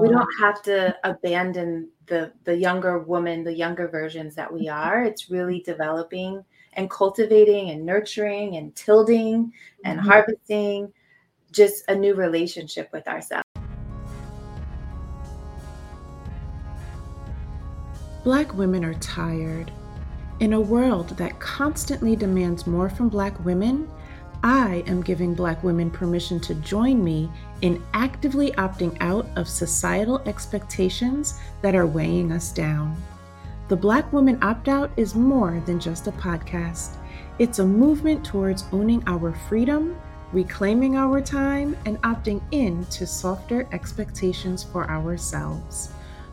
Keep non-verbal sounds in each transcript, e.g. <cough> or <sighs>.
we don't have to abandon the the younger woman, the younger versions that we are. It's really developing and cultivating and nurturing and tilding and mm-hmm. harvesting just a new relationship with ourselves. Black women are tired. In a world that constantly demands more from Black women, I am giving Black women permission to join me in actively opting out of societal expectations that are weighing us down. The Black Woman Opt Out is more than just a podcast, it's a movement towards owning our freedom, reclaiming our time, and opting in to softer expectations for ourselves.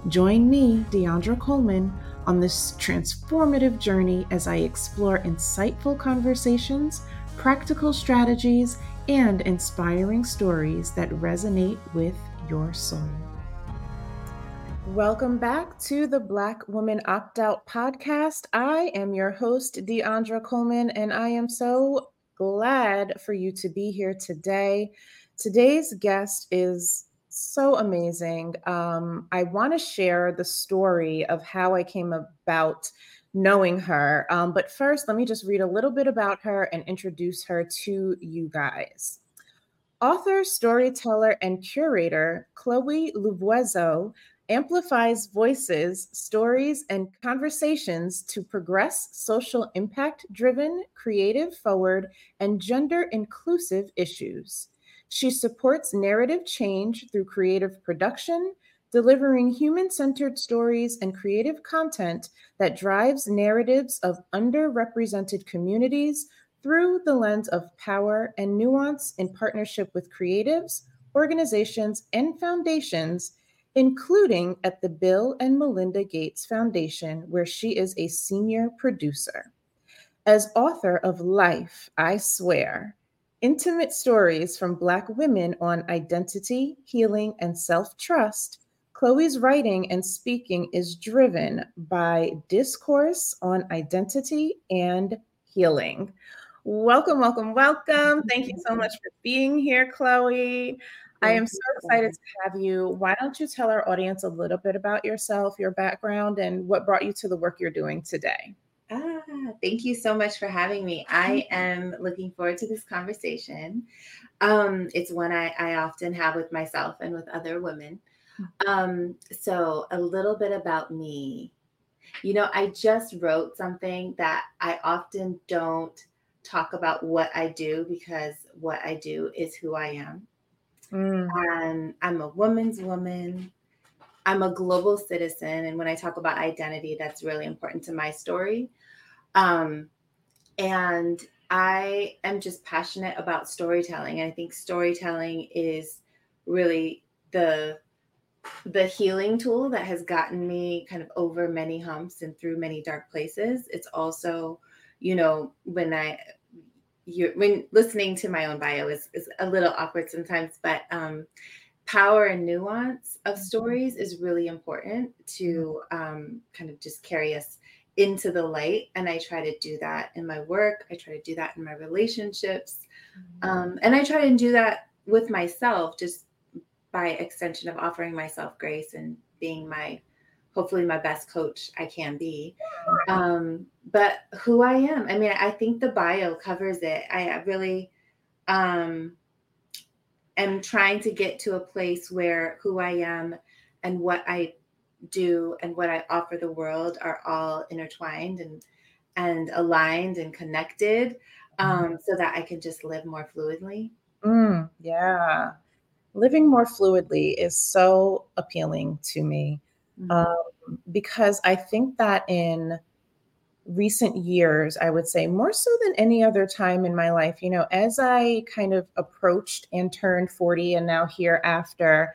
Join me, Deandra Coleman, on this transformative journey as I explore insightful conversations, practical strategies, and inspiring stories that resonate with your soul. Welcome back to the Black Woman Opt Out podcast. I am your host, Deandra Coleman, and I am so glad for you to be here today. Today's guest is so amazing. Um, I want to share the story of how I came about knowing her. Um, but first, let me just read a little bit about her and introduce her to you guys. Author, storyteller, and curator Chloe Louvouezo amplifies voices, stories, and conversations to progress social impact driven, creative forward, and gender inclusive issues. She supports narrative change through creative production, delivering human centered stories and creative content that drives narratives of underrepresented communities through the lens of power and nuance in partnership with creatives, organizations, and foundations, including at the Bill and Melinda Gates Foundation, where she is a senior producer. As author of Life, I Swear, Intimate stories from Black women on identity, healing, and self trust. Chloe's writing and speaking is driven by discourse on identity and healing. Welcome, welcome, welcome. Thank you so much for being here, Chloe. I am so excited to have you. Why don't you tell our audience a little bit about yourself, your background, and what brought you to the work you're doing today? Ah, thank you so much for having me. I am looking forward to this conversation. Um, it's one I, I often have with myself and with other women. Um, so, a little bit about me. You know, I just wrote something that I often don't talk about what I do because what I do is who I am. Mm. And I'm a woman's woman. I'm a global citizen. And when I talk about identity, that's really important to my story. Um, and I am just passionate about storytelling. I think storytelling is really the the healing tool that has gotten me kind of over many humps and through many dark places. It's also, you know, when I you when listening to my own bio is, is a little awkward sometimes, but um power and nuance of mm-hmm. stories is really important to mm-hmm. um, kind of just carry us into the light and i try to do that in my work i try to do that in my relationships mm-hmm. um, and i try to do that with myself just by extension of offering myself grace and being my hopefully my best coach i can be um, but who i am i mean i think the bio covers it i really um, am trying to get to a place where who i am and what i do and what I offer the world are all intertwined and and aligned and connected mm-hmm. um, so that I can just live more fluidly. Mm, yeah. Living more fluidly is so appealing to me mm-hmm. um, because I think that in recent years, I would say more so than any other time in my life, you know, as I kind of approached and turned 40 and now here after,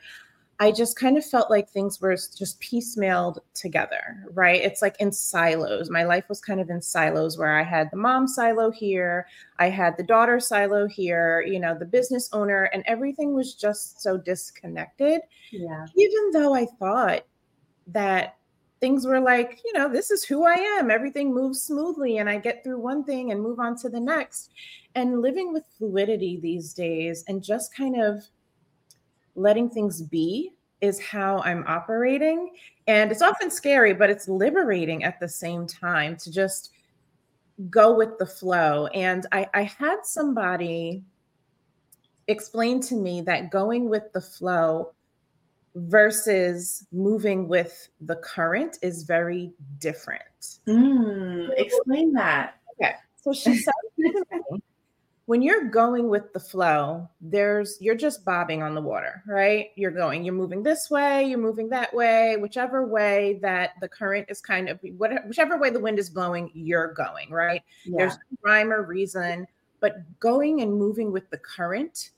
I just kind of felt like things were just piecemealed together, right? It's like in silos. My life was kind of in silos where I had the mom silo here, I had the daughter silo here, you know, the business owner, and everything was just so disconnected. Yeah. Even though I thought that things were like, you know, this is who I am. Everything moves smoothly and I get through one thing and move on to the next. And living with fluidity these days and just kind of letting things be is how I'm operating. And it's often scary, but it's liberating at the same time to just go with the flow. And I, I had somebody explain to me that going with the flow versus moving with the current is very different. Mm, explain that. Okay. So she said <laughs> when you're going with the flow, there's you're just bobbing on the water, right? You're going, you're moving this way, you're moving that way, whichever way that the current is kind of whatever whichever way the wind is blowing, you're going, right? Yeah. There's no rhyme or reason, but going and moving with the current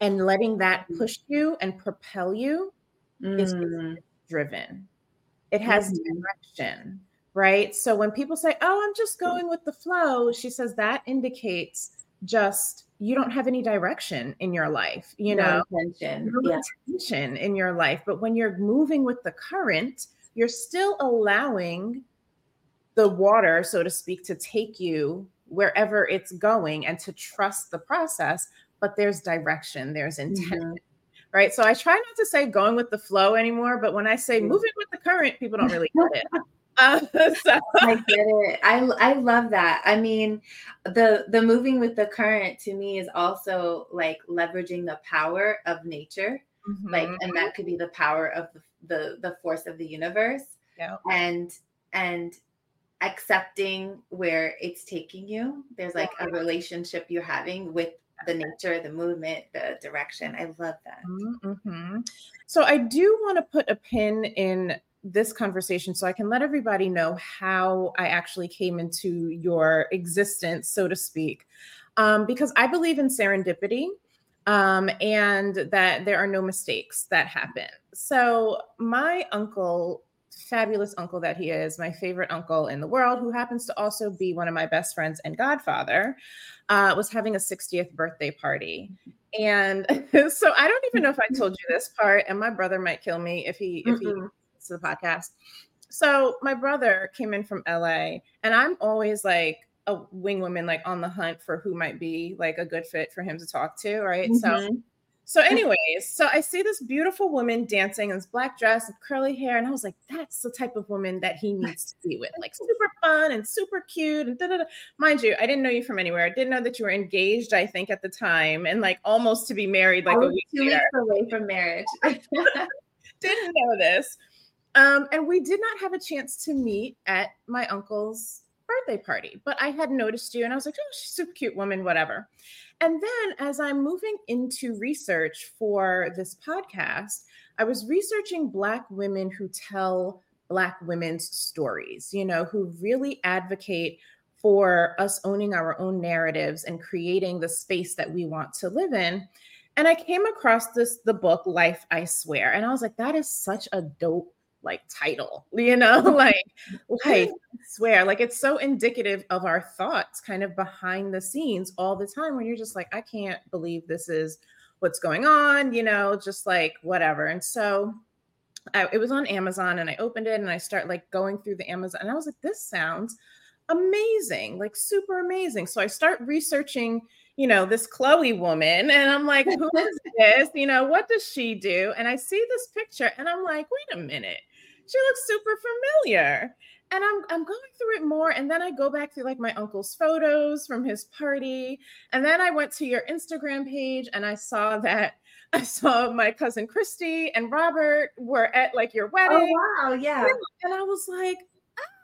and letting that mm. push you and propel you mm. is driven. It has mm-hmm. direction, right? So when people say, "Oh, I'm just going with the flow," she says that indicates just you don't have any direction in your life, you no know, intention. No yeah. intention in your life. But when you're moving with the current, you're still allowing the water, so to speak, to take you wherever it's going and to trust the process. But there's direction, there's intention. Mm-hmm. Right. So I try not to say going with the flow anymore, but when I say moving with the current, people don't really get it. <laughs> Uh, <laughs> so. I get it. I I love that. I mean, the the moving with the current to me is also like leveraging the power of nature, mm-hmm. like, and that could be the power of the, the the force of the universe. Yeah. And and accepting where it's taking you. There's like a relationship you're having with the nature, the movement, the direction. I love that. Mm-hmm. So I do want to put a pin in this conversation so I can let everybody know how I actually came into your existence, so to speak. Um, because I believe in serendipity um, and that there are no mistakes that happen. So, my uncle, fabulous uncle that he is, my favorite uncle in the world, who happens to also be one of my best friends and godfather, uh, was having a 60th birthday party. And <laughs> so I don't even know if I told you this part, and my brother might kill me if he if he to the podcast. So my brother came in from LA, and I'm always like a wing woman, like on the hunt for who might be like a good fit for him to talk to, right? Mm-hmm. So so, anyways, so I see this beautiful woman dancing in this black dress and curly hair, and I was like, that's the type of woman that he needs to be with, like super fun and super cute. And da-da-da. mind you, I didn't know you from anywhere. I didn't know that you were engaged, I think, at the time, and like almost to be married like a week two later. weeks away from marriage. I <laughs> <laughs> didn't know this. Um, and we did not have a chance to meet at my uncle's birthday party, but I had noticed you and I was like, oh, she's super cute woman, whatever. And then as I'm moving into research for this podcast, I was researching Black women who tell Black women's stories, you know, who really advocate for us owning our own narratives and creating the space that we want to live in. And I came across this the book Life I Swear and I was like that is such a dope like title, you know, <laughs> like like <laughs> swear, like it's so indicative of our thoughts kind of behind the scenes all the time when you're just like, I can't believe this is what's going on, you know, just like whatever. And so I, it was on Amazon and I opened it and I start like going through the Amazon and I was like, this sounds amazing, like super amazing. So I start researching, you know, this Chloe woman and I'm like, who is <laughs> this? You know, what does she do? And I see this picture and I'm like, wait a minute she looks super familiar. And I'm I'm going through it more. And then I go back through like my uncle's photos from his party. And then I went to your Instagram page and I saw that <laughs> I saw my cousin Christy and Robert were at like your oh, wedding. Oh wow, yeah. And I was like,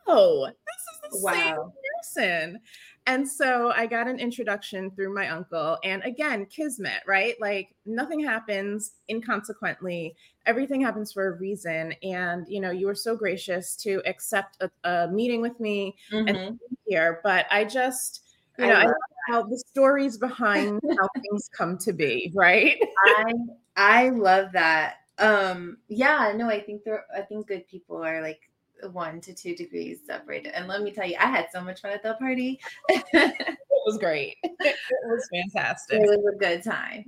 oh, this is the wow. same person. And so I got an introduction through my uncle. And again, kismet, right? Like nothing happens inconsequently. Everything happens for a reason. And, you know, you were so gracious to accept a, a meeting with me mm-hmm. and here. But I just, you know, I, I how the stories behind how things come to be, right? <laughs> I I love that. Um, yeah, no, I think there I think good people are like one to two degrees separated. And let me tell you, I had so much fun at the party. <laughs> it was great. <laughs> It was fantastic. It was a good time.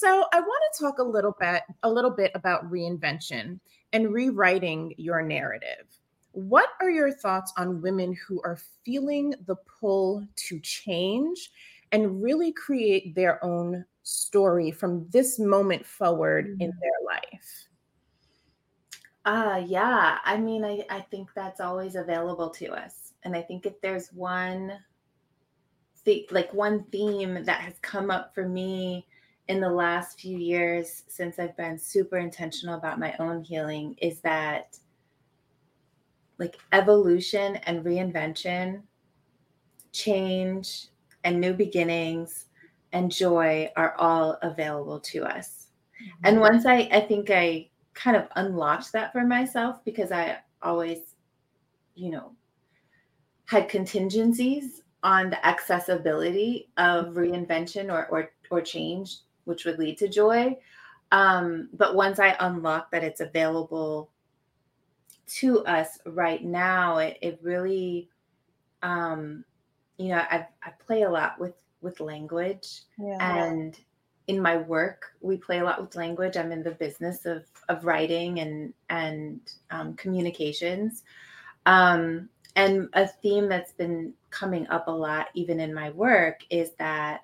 So I want to talk a little bit, a little bit about reinvention and rewriting your narrative. What are your thoughts on women who are feeling the pull to change and really create their own story from this moment forward mm-hmm. in their life? Uh yeah. I mean, I, I think that's always available to us. And I think if there's one the like one theme that has come up for me in the last few years since I've been super intentional about my own healing is that like evolution and reinvention, change and new beginnings and joy are all available to us. Mm-hmm. And once I, I think I kind of unlocked that for myself because I always, you know, had contingencies on the accessibility of reinvention or or, or change, which would lead to joy. Um, but once I unlock that it's available to us right now, it, it really, um, you know, I, I play a lot with with language yeah. and in my work we play a lot with language i'm in the business of of writing and and um, communications um, and a theme that's been coming up a lot even in my work is that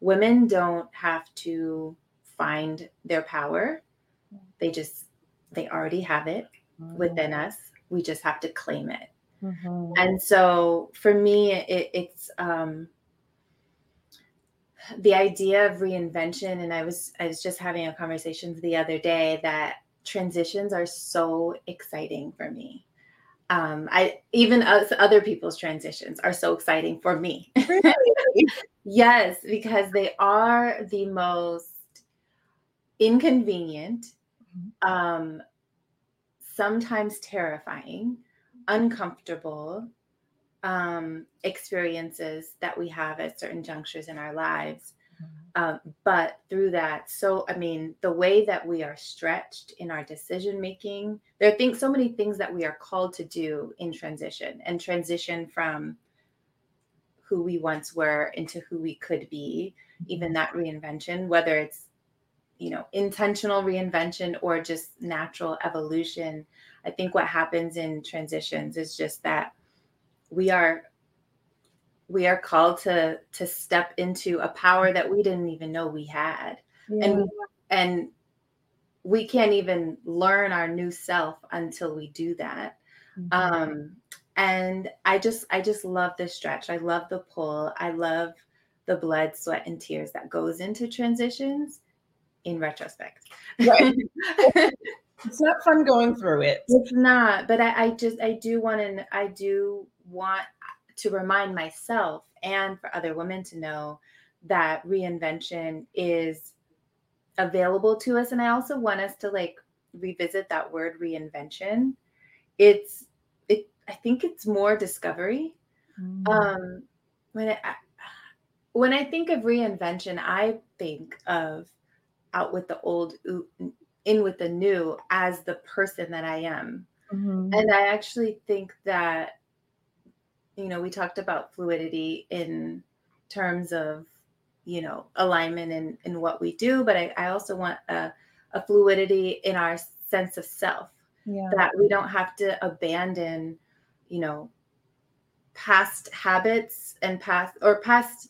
women don't have to find their power they just they already have it mm-hmm. within us we just have to claim it mm-hmm. and so for me it, it's um the idea of reinvention and i was i was just having a conversation the other day that transitions are so exciting for me um i even other people's transitions are so exciting for me <laughs> yes because they are the most inconvenient mm-hmm. um sometimes terrifying uncomfortable um, experiences that we have at certain junctures in our lives. Um, but through that, so I mean, the way that we are stretched in our decision making, there are things, so many things that we are called to do in transition and transition from who we once were into who we could be, even mm-hmm. that reinvention, whether it's you know intentional reinvention or just natural evolution. I think what happens in transitions is just that we are we are called to to step into a power that we didn't even know we had yeah. and and we can't even learn our new self until we do that mm-hmm. um and i just i just love the stretch i love the pull i love the blood sweat and tears that goes into transitions in retrospect right. <laughs> it's not fun going through it it's not but i, I just i do want to i do want to remind myself and for other women to know that reinvention is available to us and i also want us to like revisit that word reinvention it's it i think it's more discovery mm. um when I, when i think of reinvention i think of out with the old in with the new as the person that i am mm-hmm. and i actually think that you know, we talked about fluidity in terms of, you know, alignment in, in what we do, but I, I also want a, a fluidity in our sense of self. Yeah. That we don't have to abandon, you know, past habits and past or past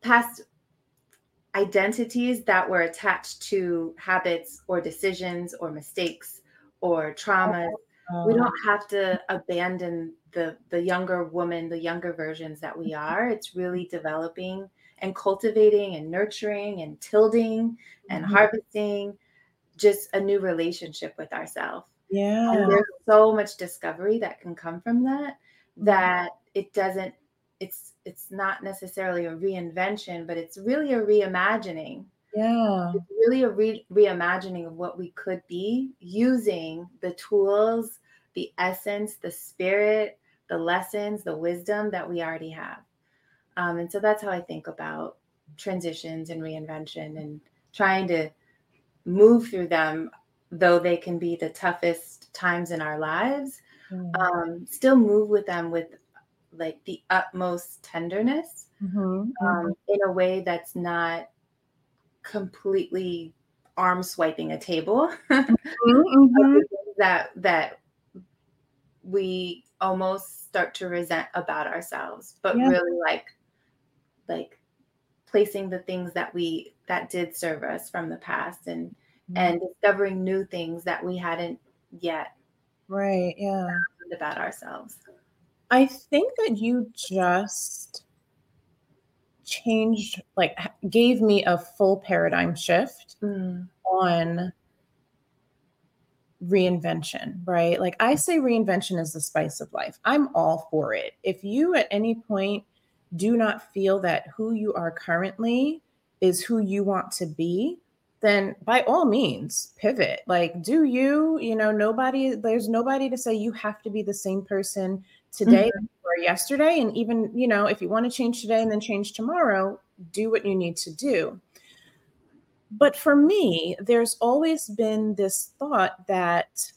past identities that were attached to habits or decisions or mistakes or traumas. Oh. We don't have to abandon the the younger woman, the younger versions that we mm-hmm. are. It's really developing and cultivating and nurturing and tilling and mm-hmm. harvesting just a new relationship with ourselves. Yeah. And there's so much discovery that can come from that mm-hmm. that it doesn't it's it's not necessarily a reinvention, but it's really a reimagining. Yeah. It's really a re- reimagining of what we could be using the tools, the essence, the spirit, the lessons, the wisdom that we already have. Um, and so that's how I think about transitions and reinvention and trying to move through them, though they can be the toughest times in our lives, mm-hmm. um, still move with them with like the utmost tenderness mm-hmm. Um, in a way that's not completely arm swiping a table <laughs> mm-hmm. mm-hmm. that that we almost start to resent about ourselves but yeah. really like like placing the things that we that did serve us from the past and mm-hmm. and discovering new things that we hadn't yet right yeah about ourselves i think that you just changed like gave me a full paradigm shift mm. on reinvention, right? Like I say reinvention is the spice of life. I'm all for it. If you at any point do not feel that who you are currently is who you want to be, then by all means pivot. Like do you, you know, nobody there's nobody to say you have to be the same person today mm-hmm. Yesterday and even, you know, if you want to change today and then change tomorrow, do what you need to do. But for me, there's always been this thought that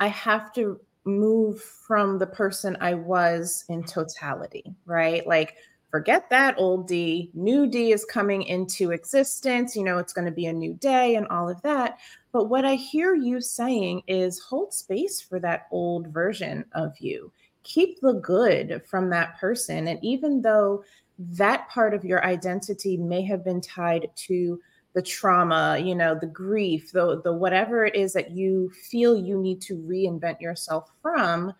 I have to move from the person I was in totality, right? Like, forget that old D, new D is coming into existence. You know, it's going to be a new day and all of that. But what I hear you saying is hold space for that old version of you. Keep the good from that person. And even though that part of your identity may have been tied to the trauma, you know, the grief, the the whatever it is that you feel you need to reinvent yourself from,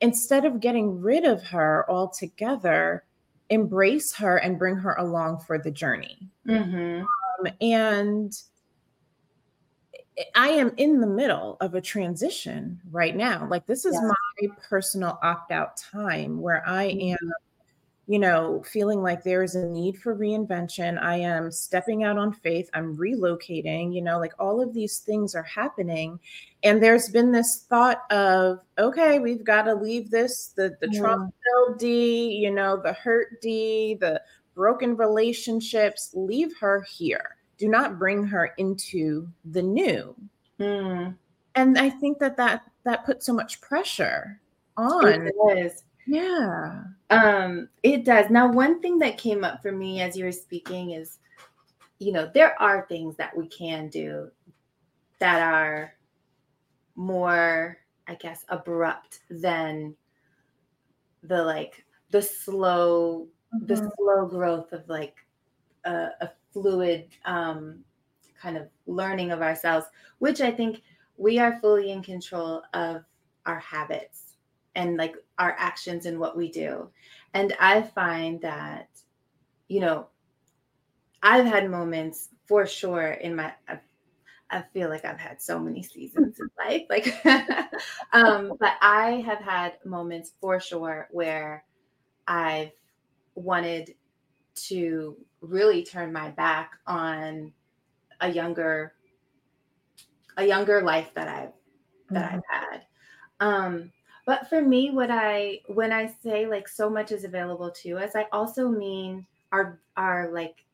instead of getting rid of her altogether, embrace her and bring her along for the journey. Mm-hmm. Um, and I am in the middle of a transition right now. Like this is yeah. my personal opt out time where I mm-hmm. am you know, feeling like there is a need for reinvention. I am stepping out on faith. I'm relocating, you know, like all of these things are happening. And there's been this thought of, okay, we've got to leave this, the, the yeah. trauma D, you know, the hurt D, the broken relationships, leave her here. Do not bring her into the new. Mm. And I think that that that puts so much pressure on. It is. Yeah. Um, it does. Now, one thing that came up for me as you were speaking is, you know, there are things that we can do that are more, I guess, abrupt than the like the slow, mm-hmm. the slow growth of like a, a fluid um, kind of learning of ourselves, which I think we are fully in control of our habits and like our actions and what we do. And I find that, you know, I've had moments for sure in my, I, I feel like I've had so many seasons in <laughs> life, like, <laughs> um, but I have had moments for sure where I've wanted to really turn my back on a younger, a younger life that I've, that mm-hmm. I've had. Um, but for me, what I when I say like so much is available to us, I also mean our our like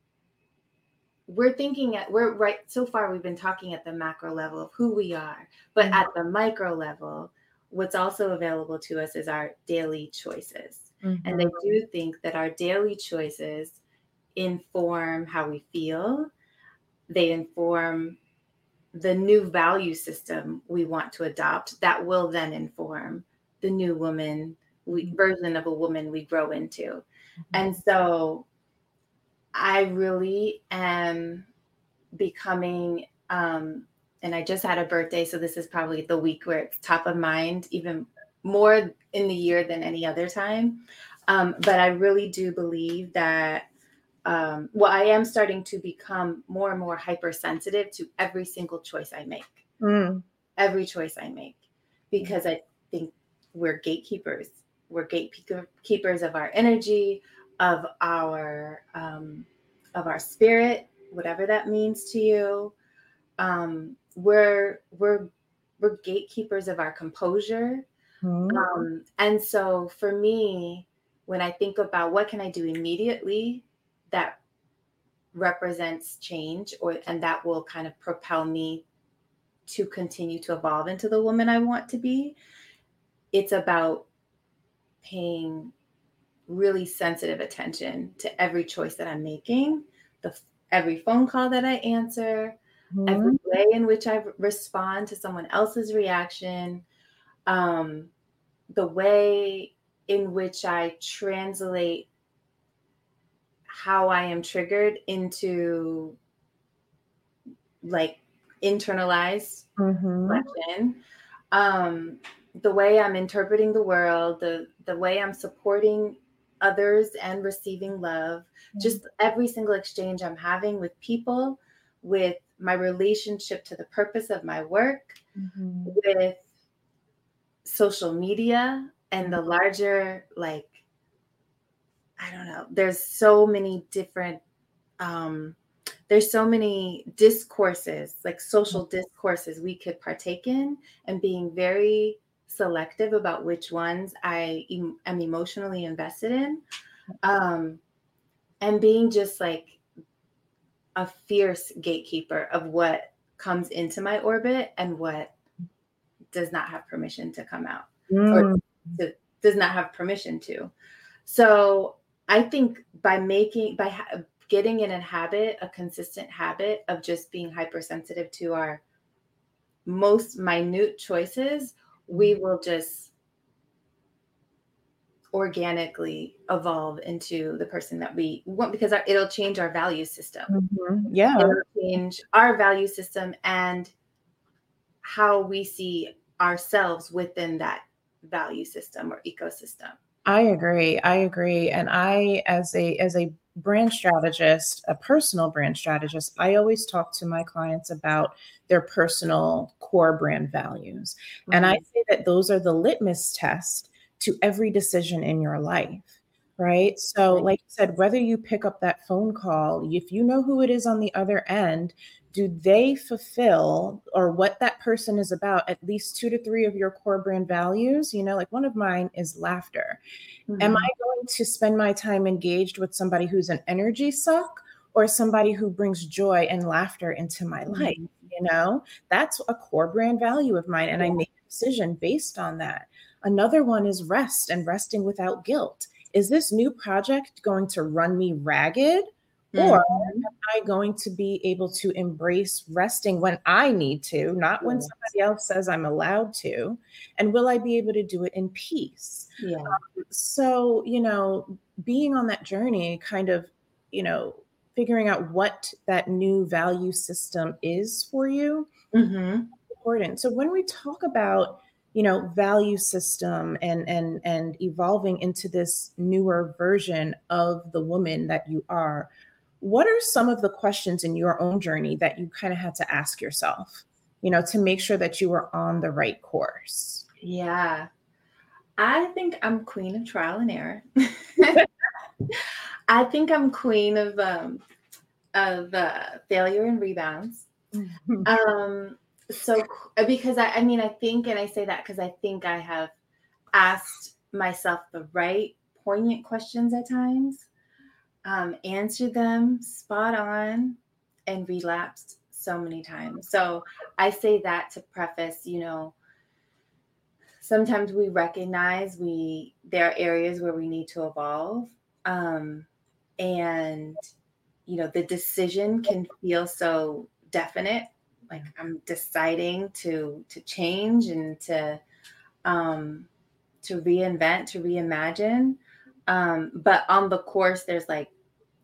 we're thinking at we're right so far we've been talking at the macro level of who we are, but mm-hmm. at the micro level, what's also available to us is our daily choices. Mm-hmm. And I do think that our daily choices inform how we feel. They inform the new value system we want to adopt that will then inform the new woman we, mm-hmm. version of a woman we grow into. Mm-hmm. And so I really am becoming um and I just had a birthday so this is probably the week where it's top of mind even more in the year than any other time. Um, but I really do believe that um, well, I am starting to become more and more hypersensitive to every single choice I make. Mm. Every choice I make. Because I think we're gatekeepers. We're gatekeepers of our energy, of our um, of our spirit, whatever that means to you. Um, we're we're we're gatekeepers of our composure. Mm-hmm. Um, and so for me, when I think about what can I do immediately that represents change or and that will kind of propel me to continue to evolve into the woman I want to be, it's about paying really sensitive attention to every choice that I'm making, the every phone call that I answer, mm-hmm. every way in which I respond to someone else's reaction, um, the way in which I translate how I am triggered into like internalized mm-hmm. reflection, um, the way I'm interpreting the world, the the way I'm supporting others and receiving love, mm-hmm. just every single exchange I'm having with people, with my relationship to the purpose of my work, mm-hmm. with social media and the larger like I don't know, there's so many different um there's so many discourses, like social mm-hmm. discourses we could partake in and being very selective about which ones I am emotionally invested in. Um, and being just like a fierce gatekeeper of what comes into my orbit and what does not have permission to come out mm. or to, does not have permission to. So I think by making, by ha- getting in a habit, a consistent habit of just being hypersensitive to our most minute choices, we mm-hmm. will just organically evolve into the person that we want because our, it'll change our value system. Mm-hmm. Yeah. It'll change our value system and how we see ourselves within that value system or ecosystem. I agree. I agree. And I as a as a brand strategist, a personal brand strategist, I always talk to my clients about their personal core brand values. Mm-hmm. And I mm-hmm. say that those are the litmus test to every decision in your life. Right. So, like you said, whether you pick up that phone call, if you know who it is on the other end, do they fulfill or what that person is about at least two to three of your core brand values you know like one of mine is laughter mm-hmm. am i going to spend my time engaged with somebody who's an energy suck or somebody who brings joy and laughter into my mm-hmm. life you know that's a core brand value of mine and yeah. i make a decision based on that another one is rest and resting without guilt is this new project going to run me ragged or mm-hmm. am I going to be able to embrace resting when I need to, not when somebody else says I'm allowed to? And will I be able to do it in peace? Yeah. Um, so, you know, being on that journey, kind of, you know, figuring out what that new value system is for you, mm-hmm. important. So when we talk about you know value system and and and evolving into this newer version of the woman that you are what are some of the questions in your own journey that you kind of had to ask yourself, you know, to make sure that you were on the right course? Yeah. I think I'm queen of trial and error. <laughs> I think I'm queen of um of uh, failure and rebounds. um so because I, I mean I think and I say that because I think I have asked myself the right poignant questions at times um, answered them spot on and relapsed so many times. So I say that to preface, you know, sometimes we recognize we there are areas where we need to evolve. Um, and you know, the decision can feel so definite, like I'm deciding to to change and to um to reinvent, to reimagine. Um, but on the course, there's like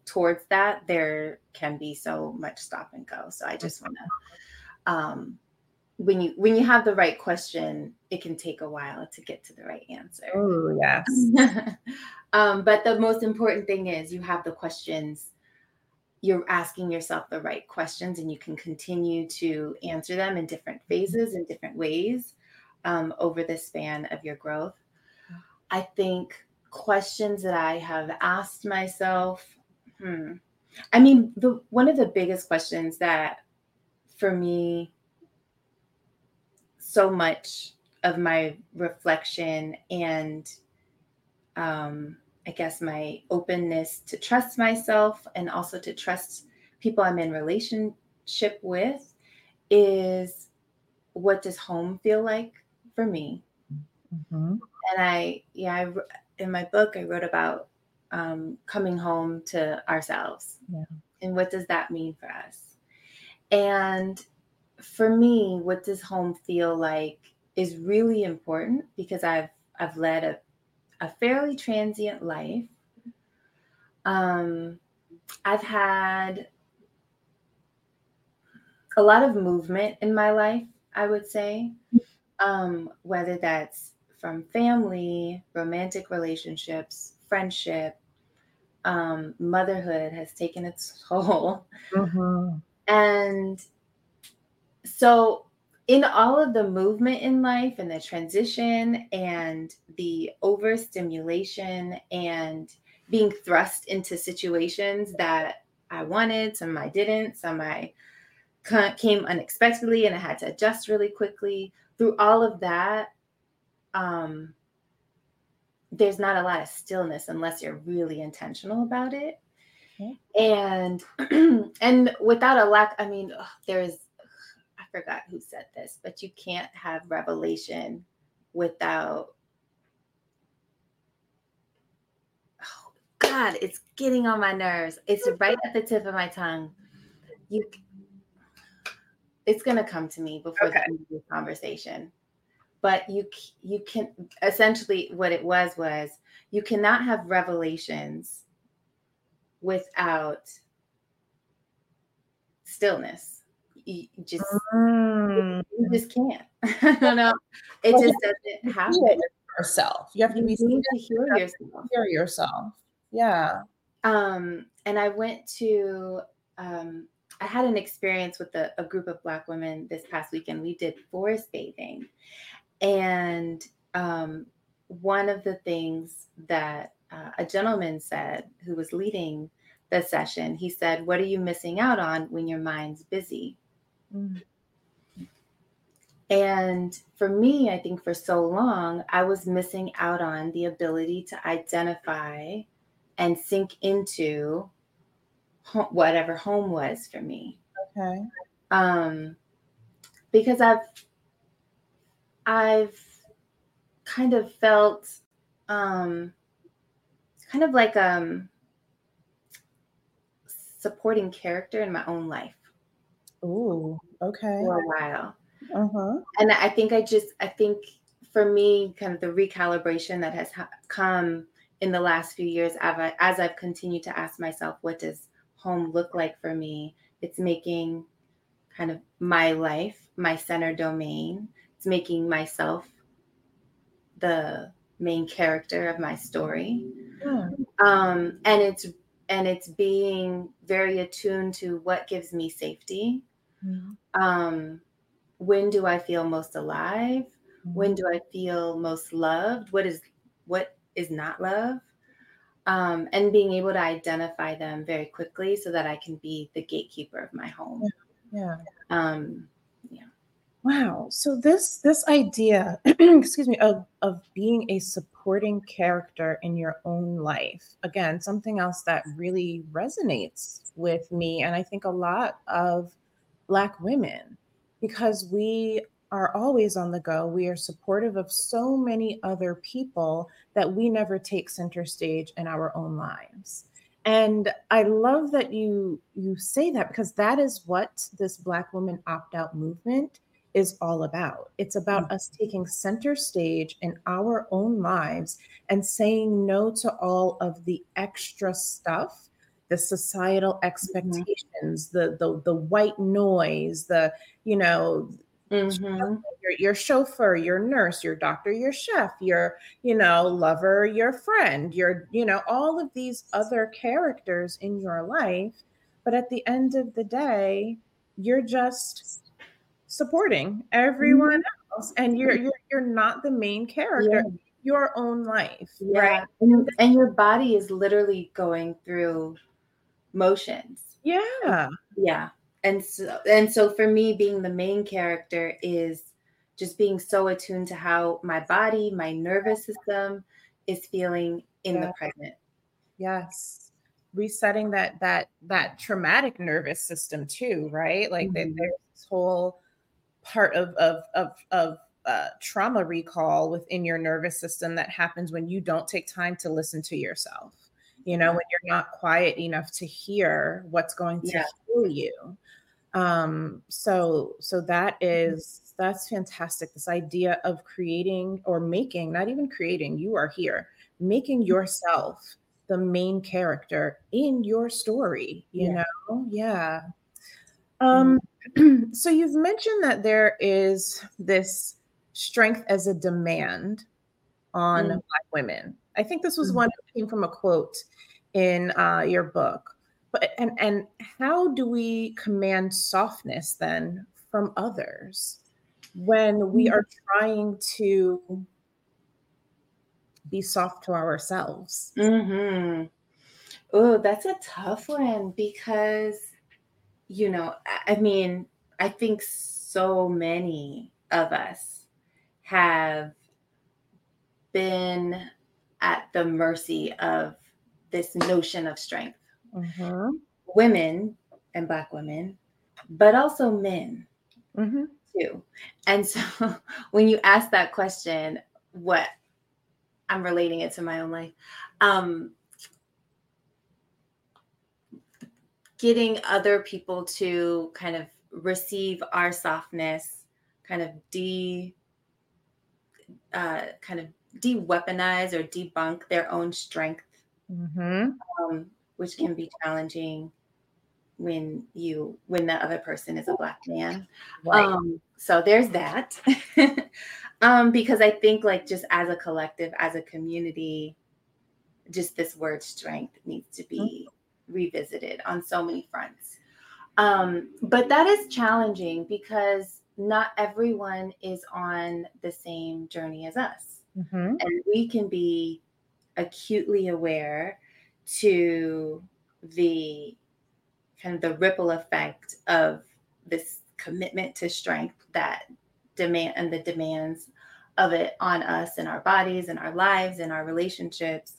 towards that, there can be so much stop and go. So I just want to, um, when you when you have the right question, it can take a while to get to the right answer. Oh yes. <laughs> um, but the most important thing is you have the questions. You're asking yourself the right questions, and you can continue to answer them in different phases in different ways um, over the span of your growth. I think questions that I have asked myself Hmm. I mean, the one of the biggest questions that for me so much of my reflection and um, I guess my openness to trust myself and also to trust people I'm in relationship with is what does home feel like for me? Mm-hmm. And I, yeah, I, in my book, I wrote about um, coming home to ourselves. Yeah. And what does that mean for us? And for me, what does home feel like is really important because I've I've led a, a fairly transient life. Um, I've had a lot of movement in my life, I would say, um, whether that's from family, romantic relationships, friendship, um, motherhood has taken its <laughs> toll. Mm-hmm. And so, in all of the movement in life and the transition and the overstimulation and being thrust into situations that I wanted, some I didn't, some I came unexpectedly and I had to adjust really quickly. Through all of that, um, there's not a lot of stillness unless you're really intentional about it. Okay. And <clears throat> and without a lack, I mean, ugh, there's I forgot who said this, but you can't have revelation without oh God, it's getting on my nerves. It's right at the tip of my tongue. You it's gonna come to me before okay. the end of the conversation but you you can essentially what it was was you cannot have revelations without stillness. You just mm. you just can't. <laughs> I don't know. It just doesn't happen. yourself. You have to be you to hear yourself. hear yourself. Yeah. Um and i went to um I had an experience with a, a, group of Black women this past weekend. We did forest bathing, and um, one of the things that uh, a gentleman said who was leading the session, he said, What are you missing out on when your mind's busy? Mm. And for me, I think for so long, I was missing out on the ability to identify and sink into whatever home was for me. Okay. Um, because I've I've kind of felt um, kind of like um supporting character in my own life. Oh, okay. For a while. Uh-huh. And I think I just I think for me, kind of the recalibration that has ha- come in the last few years, as I've continued to ask myself, what does home look like for me? It's making kind of my life my center domain it's making myself the main character of my story. Yeah. um, and it's and it's being very attuned to what gives me safety. Um, when do i feel most alive? Mm-hmm. when do i feel most loved? What is what is not love? Um, and being able to identify them very quickly so that i can be the gatekeeper of my home. Yeah, yeah. Um, Wow. So this this idea, <clears throat> excuse me, of of being a supporting character in your own life. Again, something else that really resonates with me and I think a lot of black women because we are always on the go. We are supportive of so many other people that we never take center stage in our own lives. And I love that you you say that because that is what this black woman opt out movement is all about. It's about mm-hmm. us taking center stage in our own lives and saying no to all of the extra stuff, the societal mm-hmm. expectations, mm-hmm. the, the the white noise, the you know, mm-hmm. <laughs> your, your chauffeur, your nurse, your doctor, your chef, your you know lover, your friend, your you know all of these other characters in your life. But at the end of the day, you're just supporting everyone mm-hmm. else and you're you're you're not the main character yeah. your own life yeah. right and, and your body is literally going through motions yeah yeah and so and so for me being the main character is just being so attuned to how my body my nervous system is feeling in yeah. the present yes resetting that that that traumatic nervous system too right like mm-hmm. there's this whole part of of of, of uh, trauma recall within your nervous system that happens when you don't take time to listen to yourself you know when you're not quiet enough to hear what's going to yeah. heal you um so so that mm-hmm. that's fantastic this idea of creating or making not even creating you are here making mm-hmm. yourself the main character in your story you yeah. know yeah um <clears throat> so you've mentioned that there is this strength as a demand on mm. black women. I think this was mm. one that came from a quote in uh, your book. But and and how do we command softness then from others when we mm. are trying to be soft to ourselves? Oh, that's a tough one because you know, I mean, I think so many of us have been at the mercy of this notion of strength. Mm-hmm. Women and Black women, but also men mm-hmm. too. And so <laughs> when you ask that question, what I'm relating it to my own life. Um, getting other people to kind of receive our softness, kind of de uh, kind of de-weaponize or debunk their own strength, mm-hmm. um, which can be challenging when you when the other person is a black man. Right. Um, so there's that. <laughs> um, because I think like just as a collective, as a community, just this word strength needs to be mm-hmm revisited on so many fronts. Um, but that is challenging because not everyone is on the same journey as us. Mm-hmm. And we can be acutely aware to the kind of the ripple effect of this commitment to strength that demand and the demands of it on us and our bodies and our lives and our relationships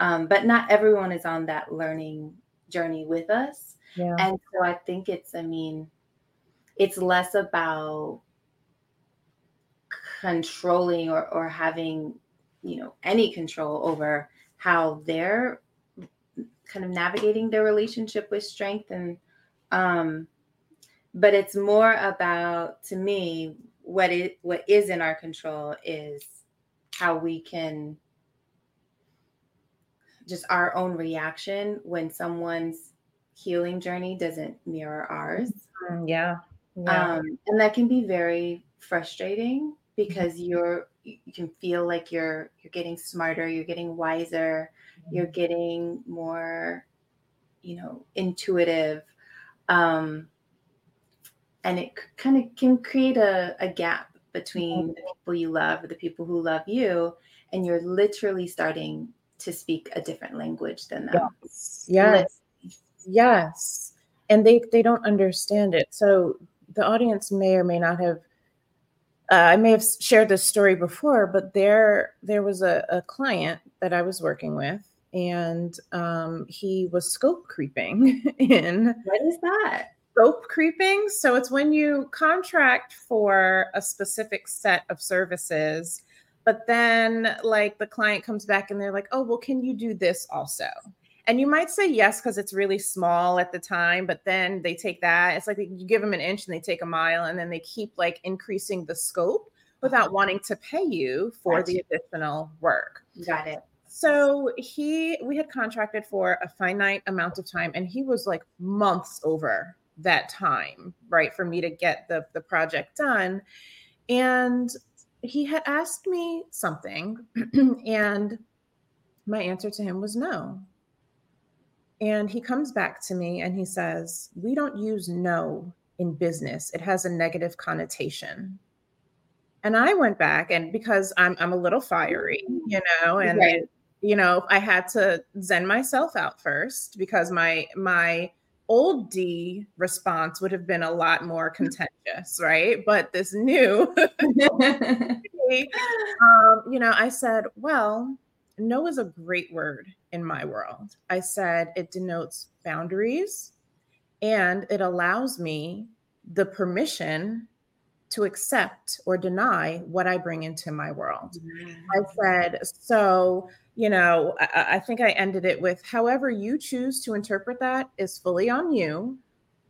um, but not everyone is on that learning journey with us. Yeah. And so I think it's, I mean, it's less about controlling or, or having, you know, any control over how they're kind of navigating their relationship with strength and um but it's more about to me what it what is in our control is how we can just our own reaction when someone's healing journey doesn't mirror ours. Mm, yeah. yeah. Um, and that can be very frustrating because mm-hmm. you're you can feel like you're you're getting smarter, you're getting wiser, mm-hmm. you're getting more, you know, intuitive. Um, and it kind of can create a, a gap between mm-hmm. the people you love or the people who love you and you're literally starting to speak a different language than them. Yes. Yes. yes. And they they don't understand it. So the audience may or may not have uh, I may have shared this story before, but there there was a, a client that I was working with, and um, he was scope creeping <laughs> in. What is that? Scope creeping. So it's when you contract for a specific set of services but then, like, the client comes back and they're like, oh, well, can you do this also? And you might say yes because it's really small at the time, but then they take that. It's like you give them an inch and they take a mile, and then they keep like increasing the scope without uh-huh. wanting to pay you for gotcha. the additional work. Got it. So he, we had contracted for a finite amount of time, and he was like months over that time, right, for me to get the the project done. And he had asked me something, <clears throat> and my answer to him was no. And he comes back to me and he says, We don't use no in business, it has a negative connotation. And I went back, and because I'm, I'm a little fiery, you know, and right. you know, I had to zen myself out first because my my old D response would have been a lot more contentious, right? But this new, <laughs> <laughs> um, you know, I said, well, no is a great word in my world. I said it denotes boundaries and it allows me the permission to accept or deny what I bring into my world. Mm-hmm. I said, so you know, I, I, think I ended it with however you choose to interpret that is fully on you.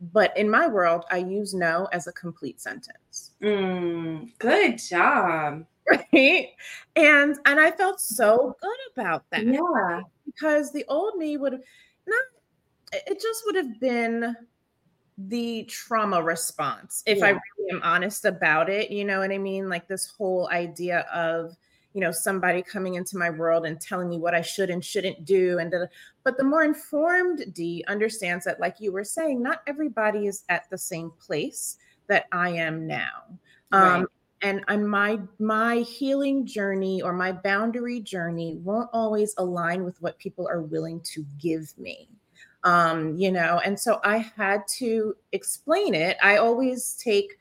But in my world, I use no as a complete sentence. Mm, good job. Right. And and I felt so good about that. Yeah. Because the old me would have not it just would have been the trauma response, if Yeah. I really am honest about it. You know what I mean? Like this whole idea of, you know, somebody coming into my world and telling me what I should and shouldn't do. And da- but the more informed D understands that, like you were saying, not everybody is at the same place that I am now. Um, Right. and I'm my my healing journey or my boundary journey won't always align with what people are willing to give me um you know and so i had to explain it i always take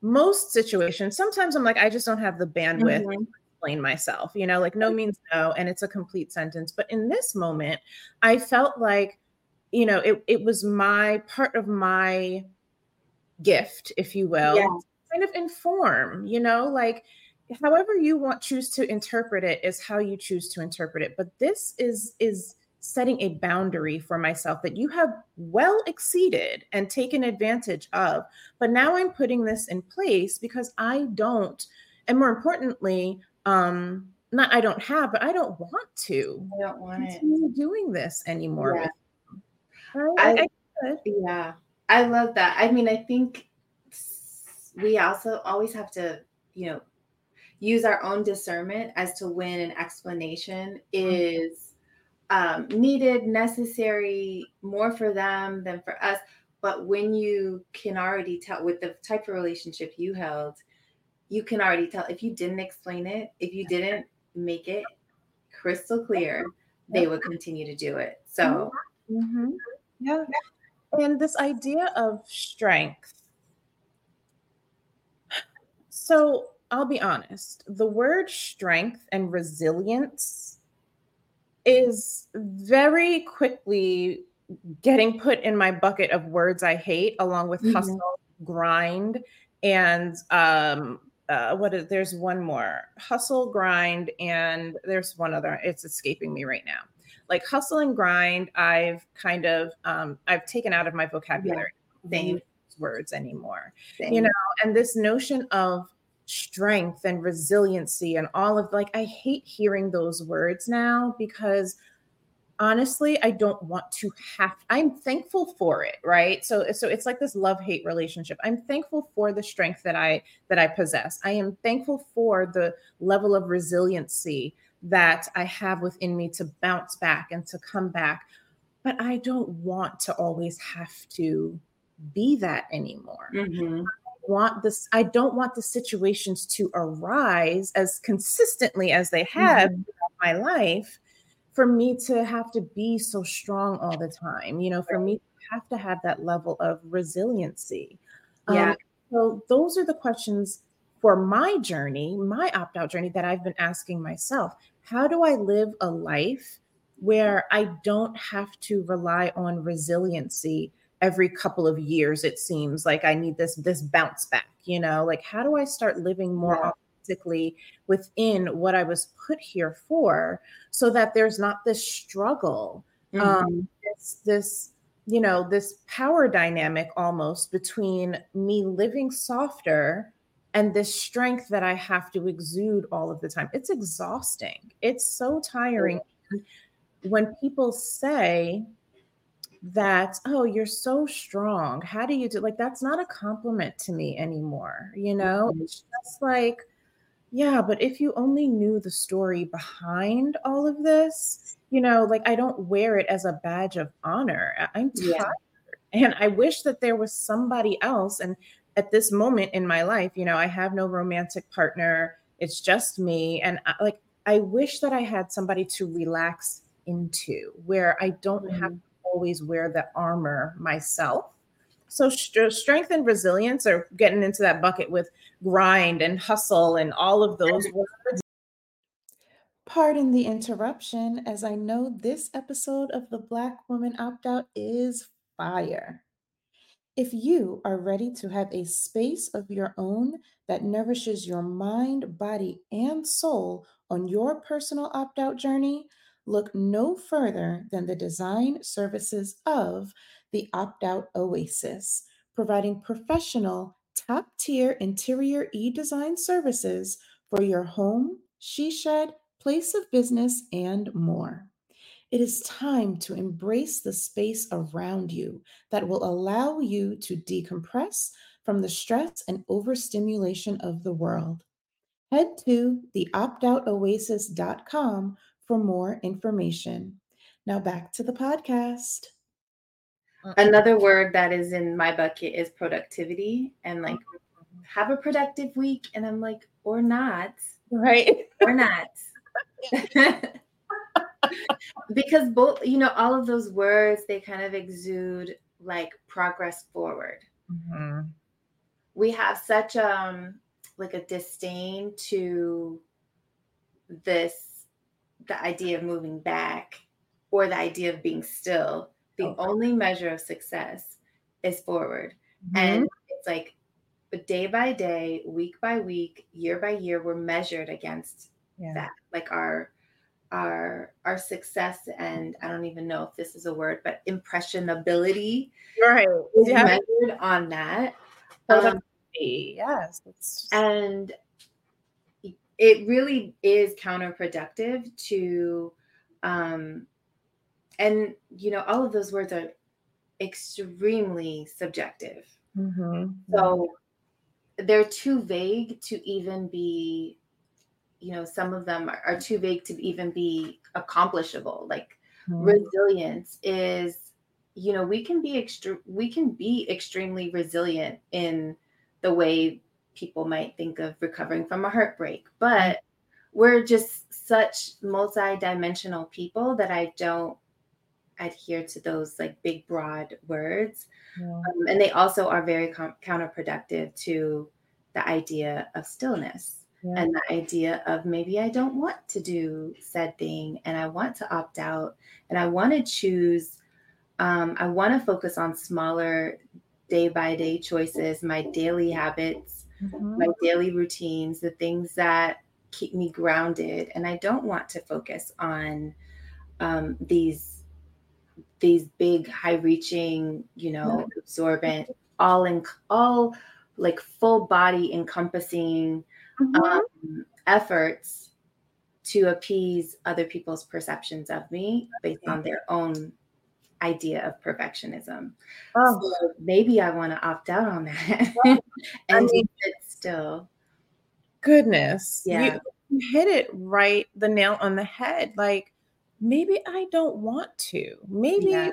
most situations sometimes i'm like i just don't have the bandwidth Mhm. Explain myself you know like no means no and it's a complete sentence but in this moment i felt like you know it, it was my part of my gift if you will Yeah. kind of inform you know like however you want choose to interpret it is how you choose to interpret it but this is is setting a boundary for myself that you have well exceeded and taken advantage of but now i'm putting this in place because i don't and more importantly um not i don't have but i don't want to I don't want it. continue doing this anymore Yeah. with you. Right? I- I could. Yeah, I love that. I mean, I think we also always have to, you know, use our own discernment as to when an explanation is um, needed, necessary, more for them than for us. But when you can already tell with the type of relationship you held, you can already tell if you didn't explain it, if you didn't make it crystal clear, they would continue to do it. So, Mhm. Yeah. And this idea of strength. So I'll be honest, the word strength and resilience is very quickly getting put in my bucket of words I hate, along with Mhm. hustle, grind, and um uh what is there's one more hustle grind and there's one other it's escaping me right now. Like hustle and grind i've kind of um i've taken out of my vocabulary don't same, those words anymore same. you know and this notion of strength and resiliency and all of like i hate hearing those words now because honestly i don't want to have i'm thankful for it right? So so it's like this love hate relationship. I'm thankful for the strength that i that i possess. I am thankful for the level of resiliency that i have within me to bounce back and to come back. But i don't want to always have to be that anymore. Mhm. want this i don't want the situations to arise as consistently as they have Mhm. throughout my life for me to have to be so strong all the time you know for me to have to have that level of resiliency. Yeah. um, so those are the questions for my journey my opt-out journey that i've been asking myself. How do i live a life where i don't have to rely on resiliency every couple of years it seems? Like i need this this bounce back you know? Like how do i start living more Yeah. Authentically within what i was put here for so that there's not this struggle Mhm. um it's this you know this power dynamic almost between me living softer and this strength that i have to exude all of the time. It's exhausting. It's so tiring. When people say that oh you're so strong. How do you do like that's not a compliment to me anymore you know? Mhm. it's just like yeah but if you only knew the story behind all of this you know like i don't wear it as a badge of honor i'm Yeah. tired and i wish that there was somebody else and at this moment in my life you know i have no romantic partner it's just me and I, like i wish that i had somebody to relax into where i don't have Mhm. to always wear the armor myself so st- strength and resilience are getting into that bucket with grind and hustle and all of those words Pardon the interruption, as I know this episode of the Black Woman Opt Out is fire. If you are ready to have a space of your own that nourishes your mind, body, and soul on your personal opt out journey, look no further than the design services of the Opt Out Oasis, providing professional, top tier interior e design services for your home, she shed, place of business, and more. it is time to embrace the space around you that will allow you to decompress from the stress and overstimulation of the world. Head to theoptoutoasis.com for more information. Now back to the podcast. Another word that is in my bucket is productivity and like have a productive week. And I'm like, or not. Right. Or not. <laughs> because both, you know, all of those words, they kind of exude like progress forward. Mm-hmm. We have such um like a disdain to this the idea of moving back or the idea of being still the okay. only measure of success is forward mm-hmm. and it's like day by day week by week year by year we're measured against yeah. that like our our our success and i don't even know if this is a word but impressionability right is yeah. measured on that um, yes and it really is counterproductive to um and you know all of those words are extremely subjective mm-hmm. so they're too vague to even be you know some of them are, are too vague to even be accomplishable like mm-hmm. resilience is you know we can be extra we can be extremely resilient in the way people might think of recovering from a heartbreak but we're just such multi-dimensional people that i don't adhere to those like big broad words yeah. um, and they also are very com- counterproductive to the idea of stillness yeah. and the idea of maybe i don't want to do said thing and i want to opt out and i want to choose um, i want to focus on smaller day by day choices my daily habits mm-hmm. my daily routines the things that keep me grounded and i don't want to focus on um, these these big high reaching you know absorbent all in all like full body encompassing mm-hmm. um, efforts to appease other people's perceptions of me based on their own idea of perfectionism. Oh. So maybe I want to opt out on that <laughs> and I mean, sit still. Goodness. Yeah. You hit it right the nail on the head. Like maybe I don't want to. Maybe yeah.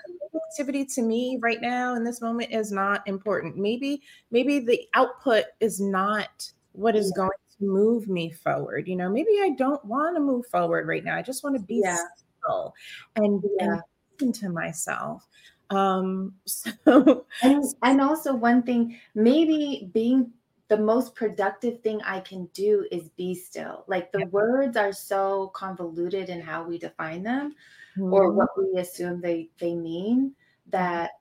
activity to me right now in this moment is not important. Maybe maybe the output is not what is yeah. going to move me forward. You know, maybe I don't want to move forward right now. I just want to be yeah. still and, and listen to myself. Um <laughs> so and, and also one thing, maybe being the most productive thing I can do is be still. Like the words are so convoluted in how we define them mm-hmm. or what we assume they they mean that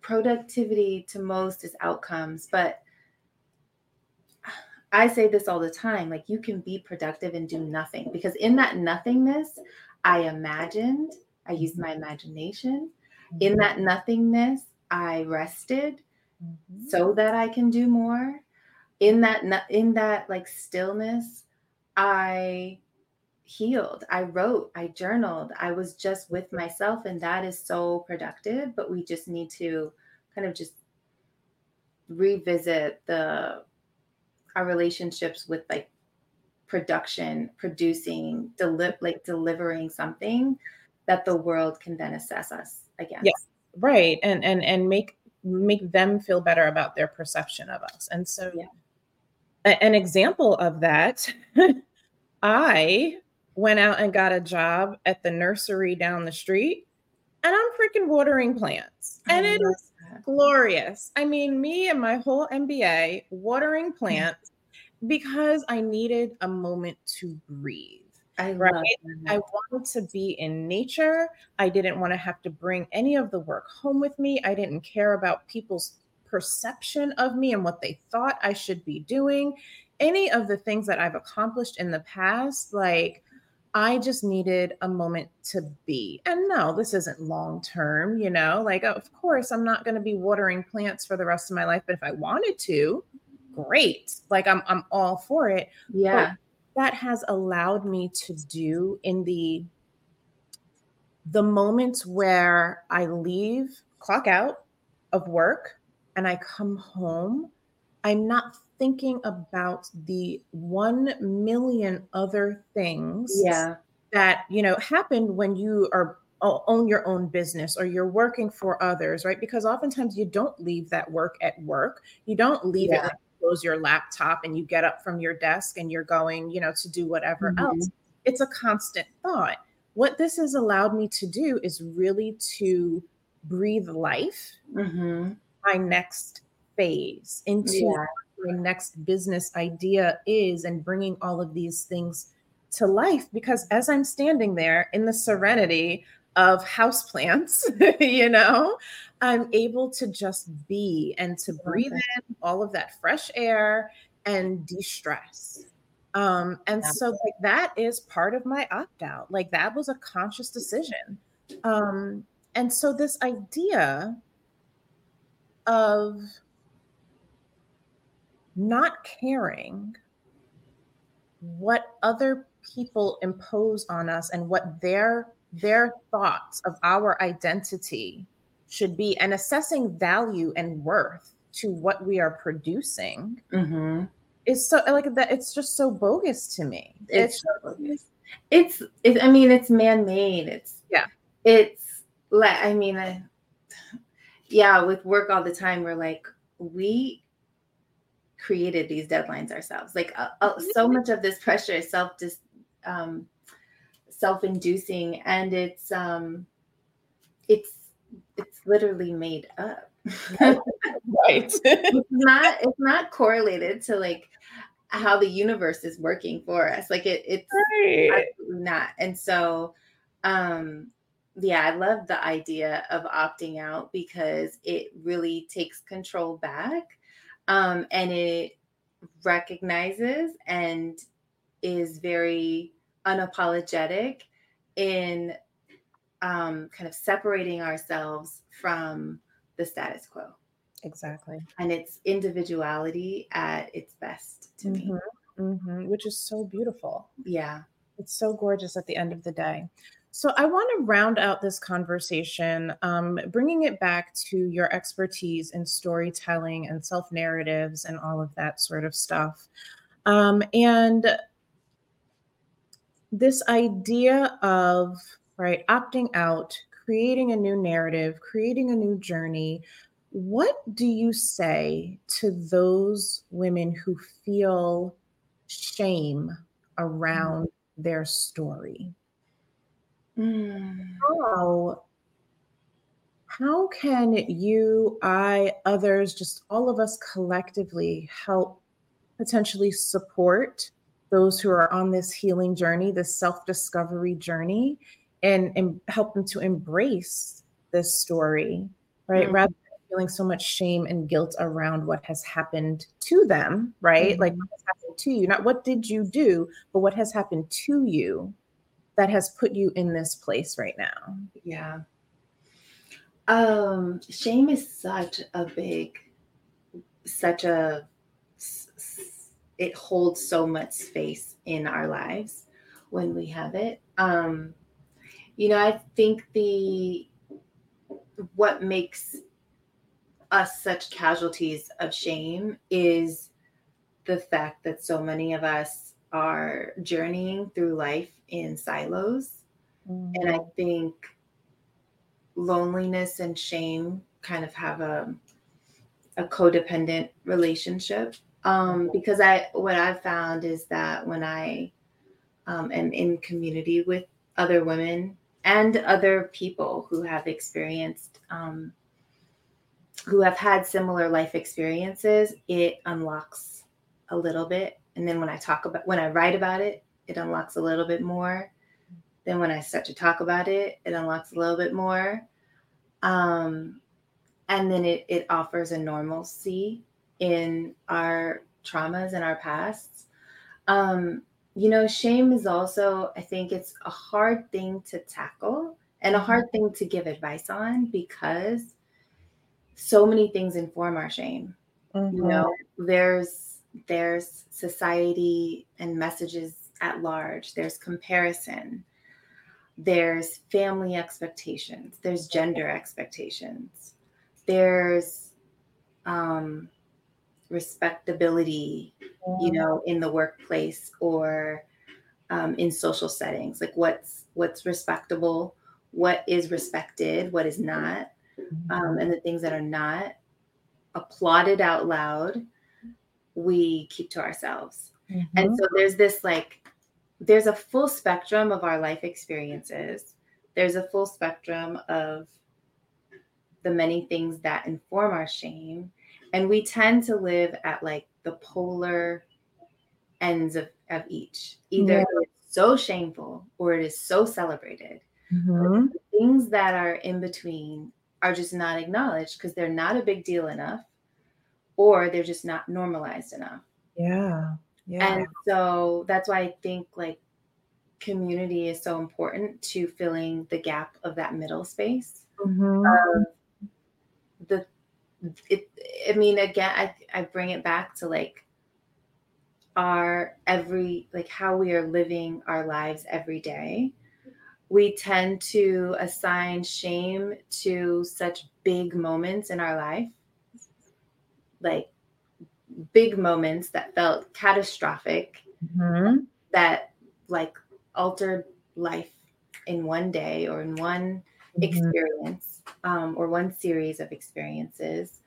productivity to most is outcomes, but <sighs> I say this all the time like you can be productive and do nothing because in that nothingness I imagined, I used my imagination. Mm-hmm. In that nothingness, I rested mm-hmm. so that I can do more in that in that like stillness i healed i wrote i journaled i was just with myself and that is so productive but we just need to kind of just revisit the our relationships with like production producing deli- like delivering something that the world can then assess us against. Yes right and and and make make them feel better about their perception of us and so yeah an example of that, <laughs> I went out and got a job at the nursery down the street and I'm freaking watering plants. And it is that. glorious. I mean, me and my whole MBA watering <laughs> plants because I needed a moment to breathe. I right. I wanted to be in nature. I didn't want to have to bring any of the work home with me. I didn't care about people's perception of me and what they thought I should be doing, any of the things that I've accomplished in the past, like I just needed a moment to be. And no, this isn't long term, you know, like, of course, I'm not going to be watering plants for the rest of my life, but if I wanted to, great. Like, I'm, I'm all for it. Yeah. But that has allowed me to do in the the moments where I leave, clock out of work, and I come home, I'm not thinking about the 1 million other things Yeah. that, you know, happen when you are own your own business or you're working for others, right? Because oftentimes you don't leave that work at work. You don't leave Yeah. it you close your laptop and you get up from your desk and you're going, you know, to do whatever Mhm. else. It's a constant thought. What this has allowed me to do is really to breathe life Mhm. My next phase into Yeah. my next business idea is and bringing all of these things to life because as I'm standing there in the serenity of houseplants, <laughs> you know, I'm able to just be and to breathe Okay. in all of that fresh air and de-stress. Um, and Yeah. so like that is part of my opt-out. Like that was a conscious decision. Um, and so this idea of not caring what other people impose on us and what their their thoughts of our identity should be and assessing value and worth to what we are producing Mhm. is so like that it's just so bogus to me It's so bogus. It's it, I mean it's man-made. It's Yeah. It's like I mean uh, yeah, with work all the time we're like we created these deadlines ourselves. Like uh, uh, so much of this pressure is self dis um self-inducing and it's um it's it's literally made up. right. <laughs> It's <laughs> not it's not correlated to like how the universe is working for us. Like it it's right. absolutely not. And so um yeah i love the idea of opting out because it really takes control back um and it recognizes and is very unapologetic in um kind of separating ourselves from the status quo exactly and it's individuality at its best to me. Mhm, mhm, which is so beautiful Yeah. It's so gorgeous at the end of the day. So, I want to round out this conversation, um, bringing it back to your expertise in storytelling and self narratives and all of that sort of stuff. Um, and this idea of, right, opting out, creating a new narrative, creating a new journey. What do you say to those women who feel shame around their story? Mm. How how can you, I, others, just all of us collectively help potentially support those who are on this healing journey, this self-discovery journey, and, and help them to embrace this story, right? Mhm. Rather than feeling so much shame and guilt around what has happened to them, right? Like Mhm. what has happened to you, not what did you do, but what has happened to you that has put you in this place right now. Yeah. Um, shame is such a big, such a, it holds so much space in our lives when we have it. Um, you know, I think the, what makes us such casualties of shame is the fact that so many of us are journeying through life in silos. And I think loneliness and shame kind of have a a codependent relationship. Um, because I what I've found is that when I um, am in community with other women and other people who have experienced um, who have had similar life experiences, it unlocks a little bit. And then when I talk about when I write about it, it unlocks a little bit more. Then when I start to talk about it, it unlocks a little bit more. Um, and then it, it offers a normalcy in our traumas and our pasts. Um, you know, shame is also, I think it's a hard thing to tackle and a hard thing to give advice on because so many things inform our shame. Mhm. You know, there's there's society and messages at large, there's comparison. there's family expectations, there's gender expectations, there's um, respectability, you know, in the workplace or um, in social settings. Like what's what's respectable, what is respected, what is not, um, and the things that are not applauded out loud, we keep to ourselves. Mm-hmm. And so there's this like there's a full spectrum of our life experiences. There's a full spectrum of the many things that inform our shame. And we tend to live at like the polar ends of, of each. Either yeah. it's so shameful or it is so celebrated. Mm-hmm. things that are in between are just not acknowledged because they're not a big deal enough or they're just not normalized enough. Yeah. Yeah. And so that's why I think like community is so important to filling the gap of that middle space. Mm-hmm. Um, the it, I mean, again, I, I bring it back to like our every like how we are living our lives every day. We tend to assign shame to such big moments in our life, like big moments that felt catastrophic mm-hmm. that like altered life in one day or in one mm-hmm. experience um, or one series of experiences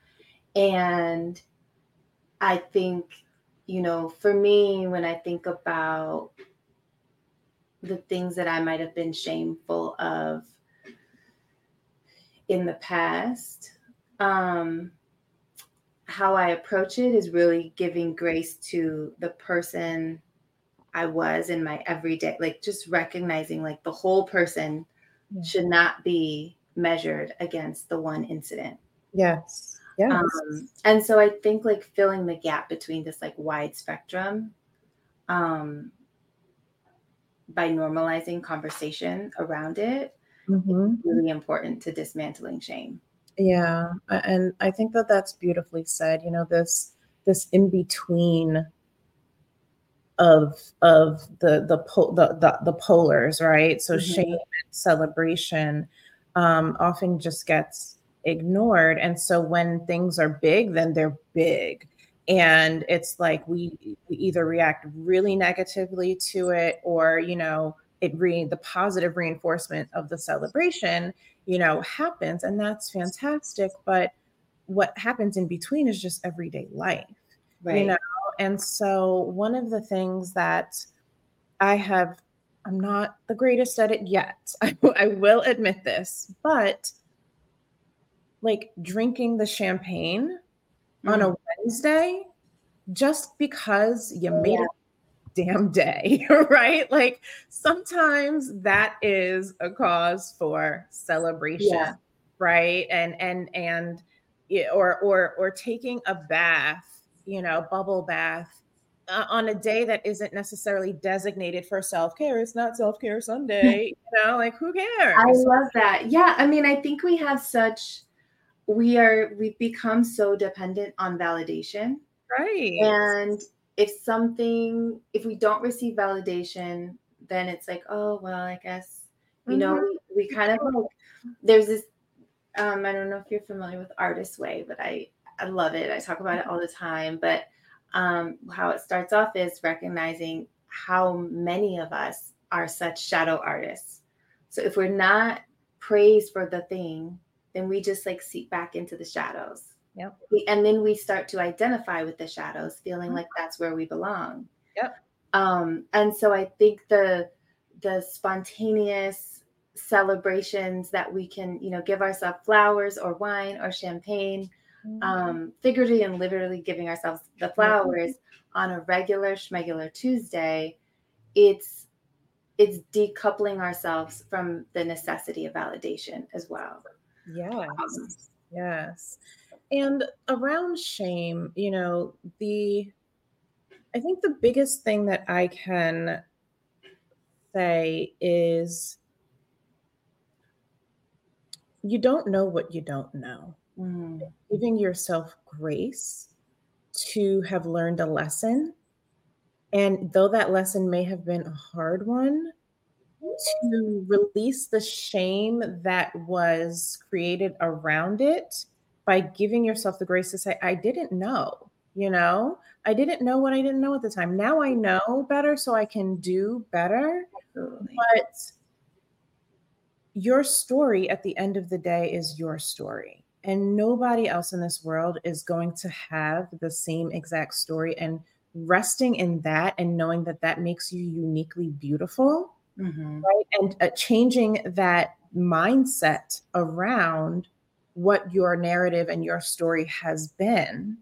and i think you know for me when i think about the things that i might have been shameful of in the past um how I approach it is really giving grace to the person I was in my everyday, like just recognizing like the whole person yeah. should not be measured against the one incident. Yes. Yes. Um, and so I think like filling the gap between this like wide spectrum um, by normalizing conversation around it mm-hmm. is really important to dismantling shame. Yeah, and I think that that's beautifully said. You know, this this in between of of the the po- the, the, the polars, right? So mm-hmm. shame and celebration um, often just gets ignored, and so when things are big, then they're big, and it's like we we either react really negatively to it, or you know, it re the positive reinforcement of the celebration you know, happens, and that's fantastic. But what happens in between is just everyday life, right? You know, and so one of the things that I have, I'm not the greatest at it yet. <laughs> I, I will admit this, but like drinking the champagne mm. on a mm. Wednesday just because you made yeah damn day, <laughs> right? Like sometimes that is a cause for celebration, yeah. right? And and and or or or taking a bath, you know, bubble bath uh, on a day that isn't necessarily designated for self-care. It's not self-care Sunday, <laughs> you know, like who cares? I love that. Yeah, I mean, I think we have such we are we've become so dependent on validation. Right. And if something if we don't receive validation then it's like oh well i guess you mm-hmm. know we, we, kind of like there's this um i don't know if you're familiar with artist way but i i love it. I talk about it all the time but um how it starts off is recognizing how many of us are such shadow artists. So if we're not praised for the thing then we just like seep back into the shadows Yep. And then we start to identify with the shadows, feeling like that's where we belong. Yep. Um, and so I think the the spontaneous celebrations that we can, you know, give ourselves flowers or wine or champagne, mm-hmm. um, figuratively and literally giving ourselves the flowers mm-hmm. on a regular schmegular Tuesday, it's it's decoupling ourselves from the necessity of validation as well. Yes. Um, yes. And around shame, you know, the I think the biggest thing that I can say is you don't know what you don't know. Mm. Giving yourself grace to have learned a lesson. And though that lesson may have been a hard one, to release the shame that was created around it by giving yourself the grace to say, I didn't know, you know, I didn't know what I didn't know at the time. Now I know better so I can do better. Absolutely. But your story at the end of the day is your story. And nobody else in this world is going to have the same exact story. And resting in that and knowing that that makes you uniquely beautiful, mm-hmm. right? And uh, changing that mindset around what your narrative and your story has been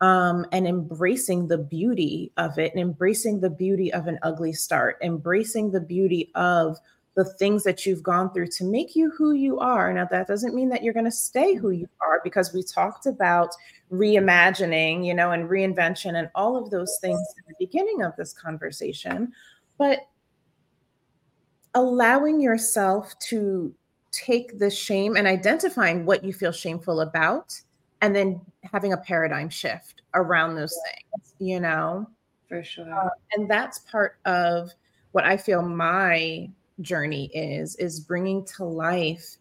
um, and embracing the beauty of it and embracing the beauty of an ugly start, embracing the beauty of the things that you've gone through to make you who you are. Now, that doesn't mean that you're going to stay who you are because we talked about reimagining, you know, and reinvention and all of those things at the beginning of this conversation. But allowing yourself to take the shame and identifying what you feel shameful about and then having a paradigm shift around those things, you know? For sure. Uh, and that's part of what I feel my journey is is bringing to life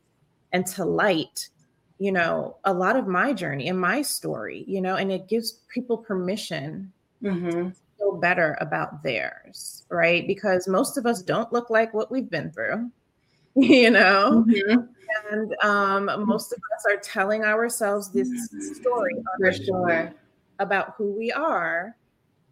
and to light you know a lot of my journey and my story you know and it gives people permission mm-hmm. to feel better about theirs right because most of us don't look like what we've been through <laughs> you know mm-hmm. and um, most of us are telling ourselves this story for sure about who we are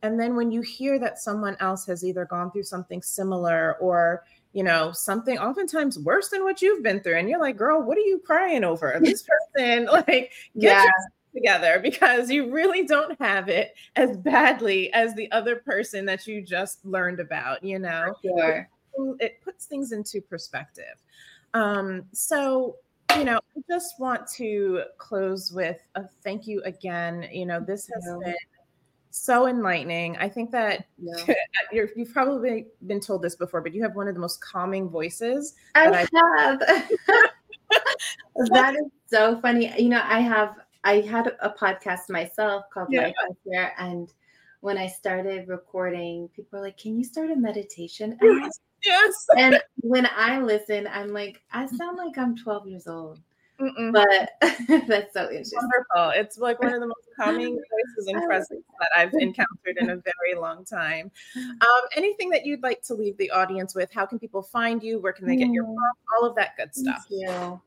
and then when you hear that someone else has either gone through something similar or you know, something oftentimes worse than what you've been through. And you're like, girl, what are you crying over? <laughs> This person, <laughs> like, get yeah. together because you really don't have it as badly as the other person that you just learned about, you know? Sure. It puts things into perspective. Um, so, you know, I just want to close with a thank you again. You know, this has been so enlightening. I think that yeah. <laughs> you have probably been told this before, but you have one of the most calming voices. I <laughs> have. <laughs> that is so funny. You know, I have I had a podcast myself called yeah. Life Here, and when I started recording, people were like, "Can you start a meditation?" And yes. And when I listen, I'm like, I sound like I'm 12 years old. Mm-mm. But <laughs> that's so interesting. Wonderful. It's like one of the most calming <laughs> voices and presence that I've encountered in a <laughs> very long time. Um, anything that you'd like to leave the audience with? How can people find you? Where can they get your mm. book? All of that good stuff. Thank you.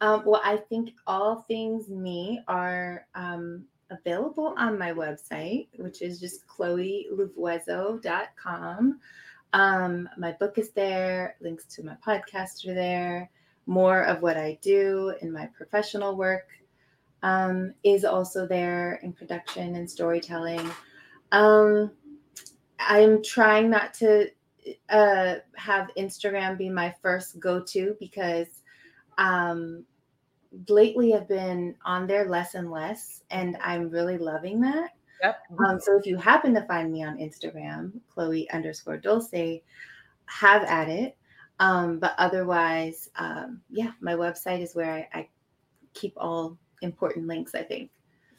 Um, well, I think all things me are um, available on my website, which is just chloelouvouezo.com. Um, my book is there, links to my podcast are there more of what I do in my professional work um, is also there in production and storytelling. Um, I'm trying not to uh, have Instagram be my first go to because um, lately I've been on there less and less, and I'm really loving that. Yep. Um, so if you happen to find me on Instagram, Chloe underscore Dulce, have at it. Um, but otherwise, um, yeah, my website is where I, I keep all important links, I think.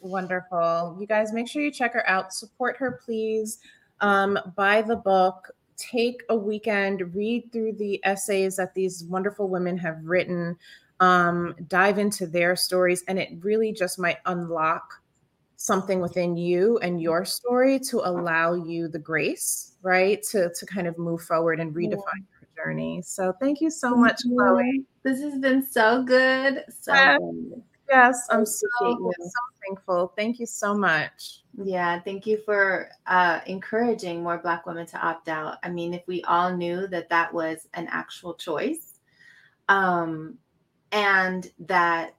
Wonderful. You guys make sure you check her out. Support her, please. Um, buy the book. Take a weekend, read through the essays that these wonderful women have written, um, dive into their stories, and it really just might unlock something within you and your story to allow you the grace, right? To, to kind of move forward and redefine your journey. So thank you so much, Chloe. This has been so good. So yes, good. yes I'm so, so thankful. Thank you so much. Yeah, thank you for uh, encouraging more Black women to opt out. I mean, if we all knew that that was an actual choice, um, and that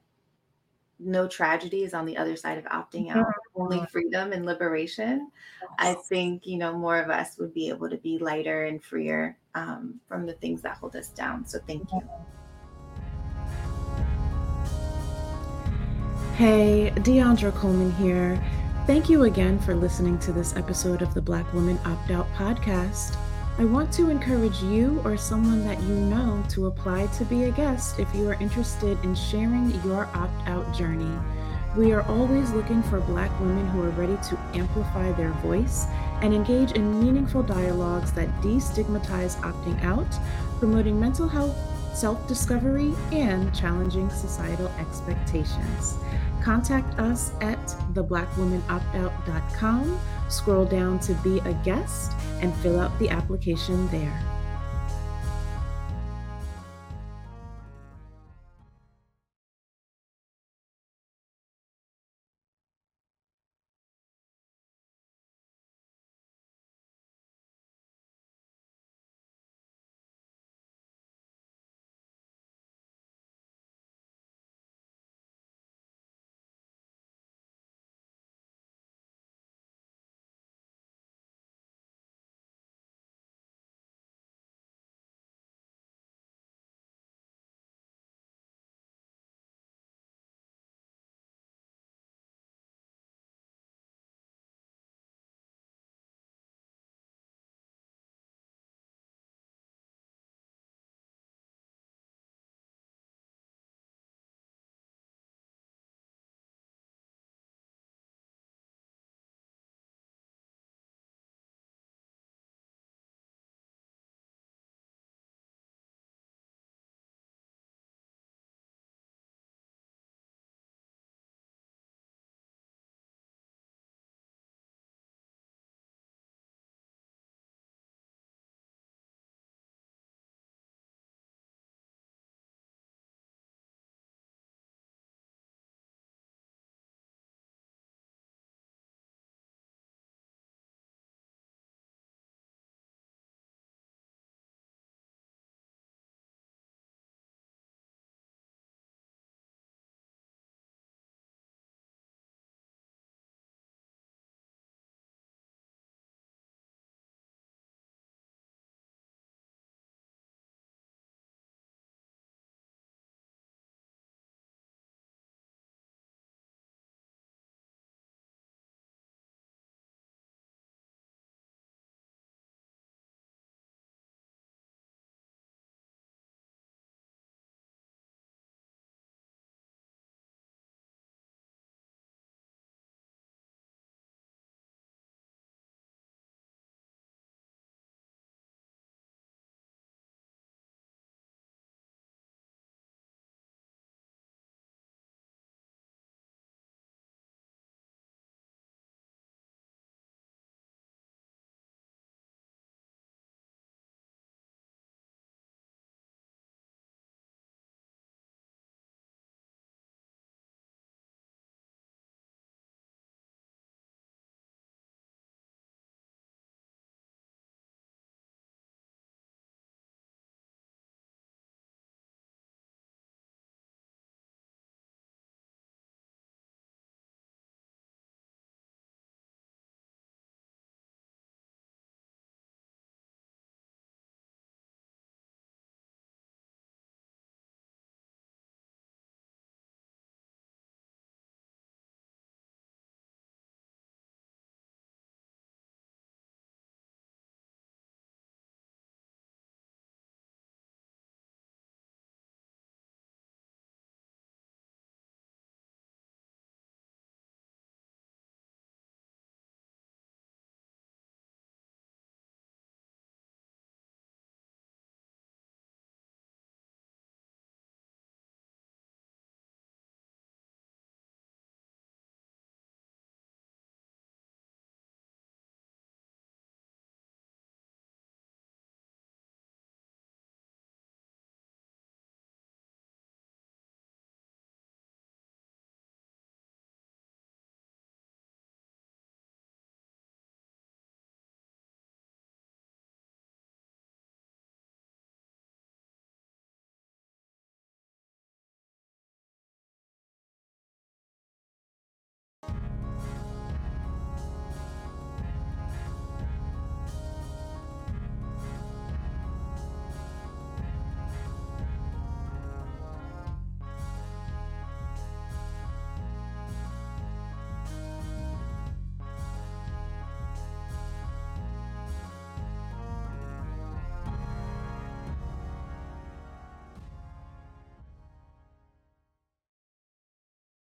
no tragedy is on the other side of opting out, mm-hmm. only freedom and liberation. Yes. I think, you know, more of us would be able to be lighter and freer um, from the things that hold us down. So thank you. Hey, Deandra Coleman here. Thank you again for listening to this episode of the Black Woman Opt Out podcast. I want to encourage you or someone that you know to apply to be a guest if you are interested in sharing your opt out journey. We are always looking for Black women who are ready to amplify their voice and engage in meaningful dialogues that destigmatize opting out, promoting mental health, self discovery, and challenging societal expectations. Contact us at theblackwomanoptout.com, scroll down to be a guest, and fill out the application there.